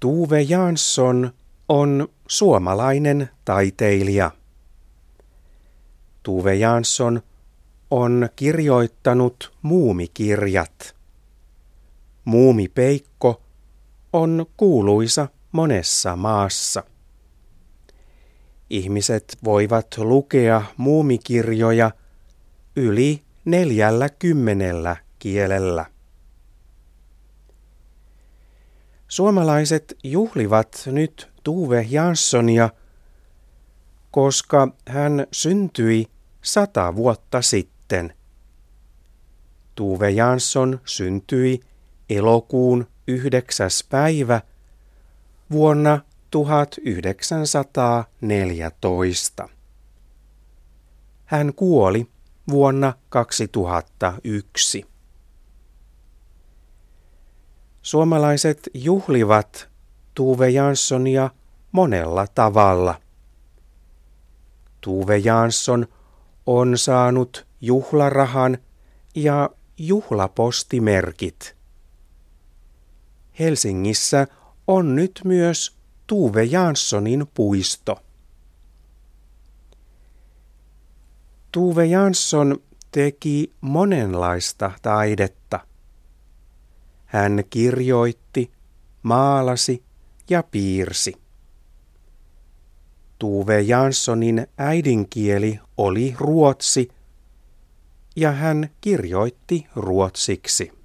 Tuve Jansson on suomalainen taiteilija. Tuve Jansson on kirjoittanut muumikirjat. Muumipeikko on kuuluisa monessa maassa. Ihmiset voivat lukea muumikirjoja yli neljällä kymmenellä kielellä. Suomalaiset juhlivat nyt Tuve Janssonia, koska hän syntyi sata vuotta sitten. Tuve Jansson syntyi elokuun yhdeksäs päivä vuonna 1914. Hän kuoli vuonna 2001. Suomalaiset juhlivat Tuve Janssonia monella tavalla. Tuve Jansson on saanut juhlarahan ja juhlapostimerkit. Helsingissä on nyt myös Tuve Janssonin puisto. Tuve Jansson teki monenlaista taidetta. Hän kirjoitti, maalasi ja piirsi. Tuve Janssonin äidinkieli oli ruotsi ja hän kirjoitti ruotsiksi.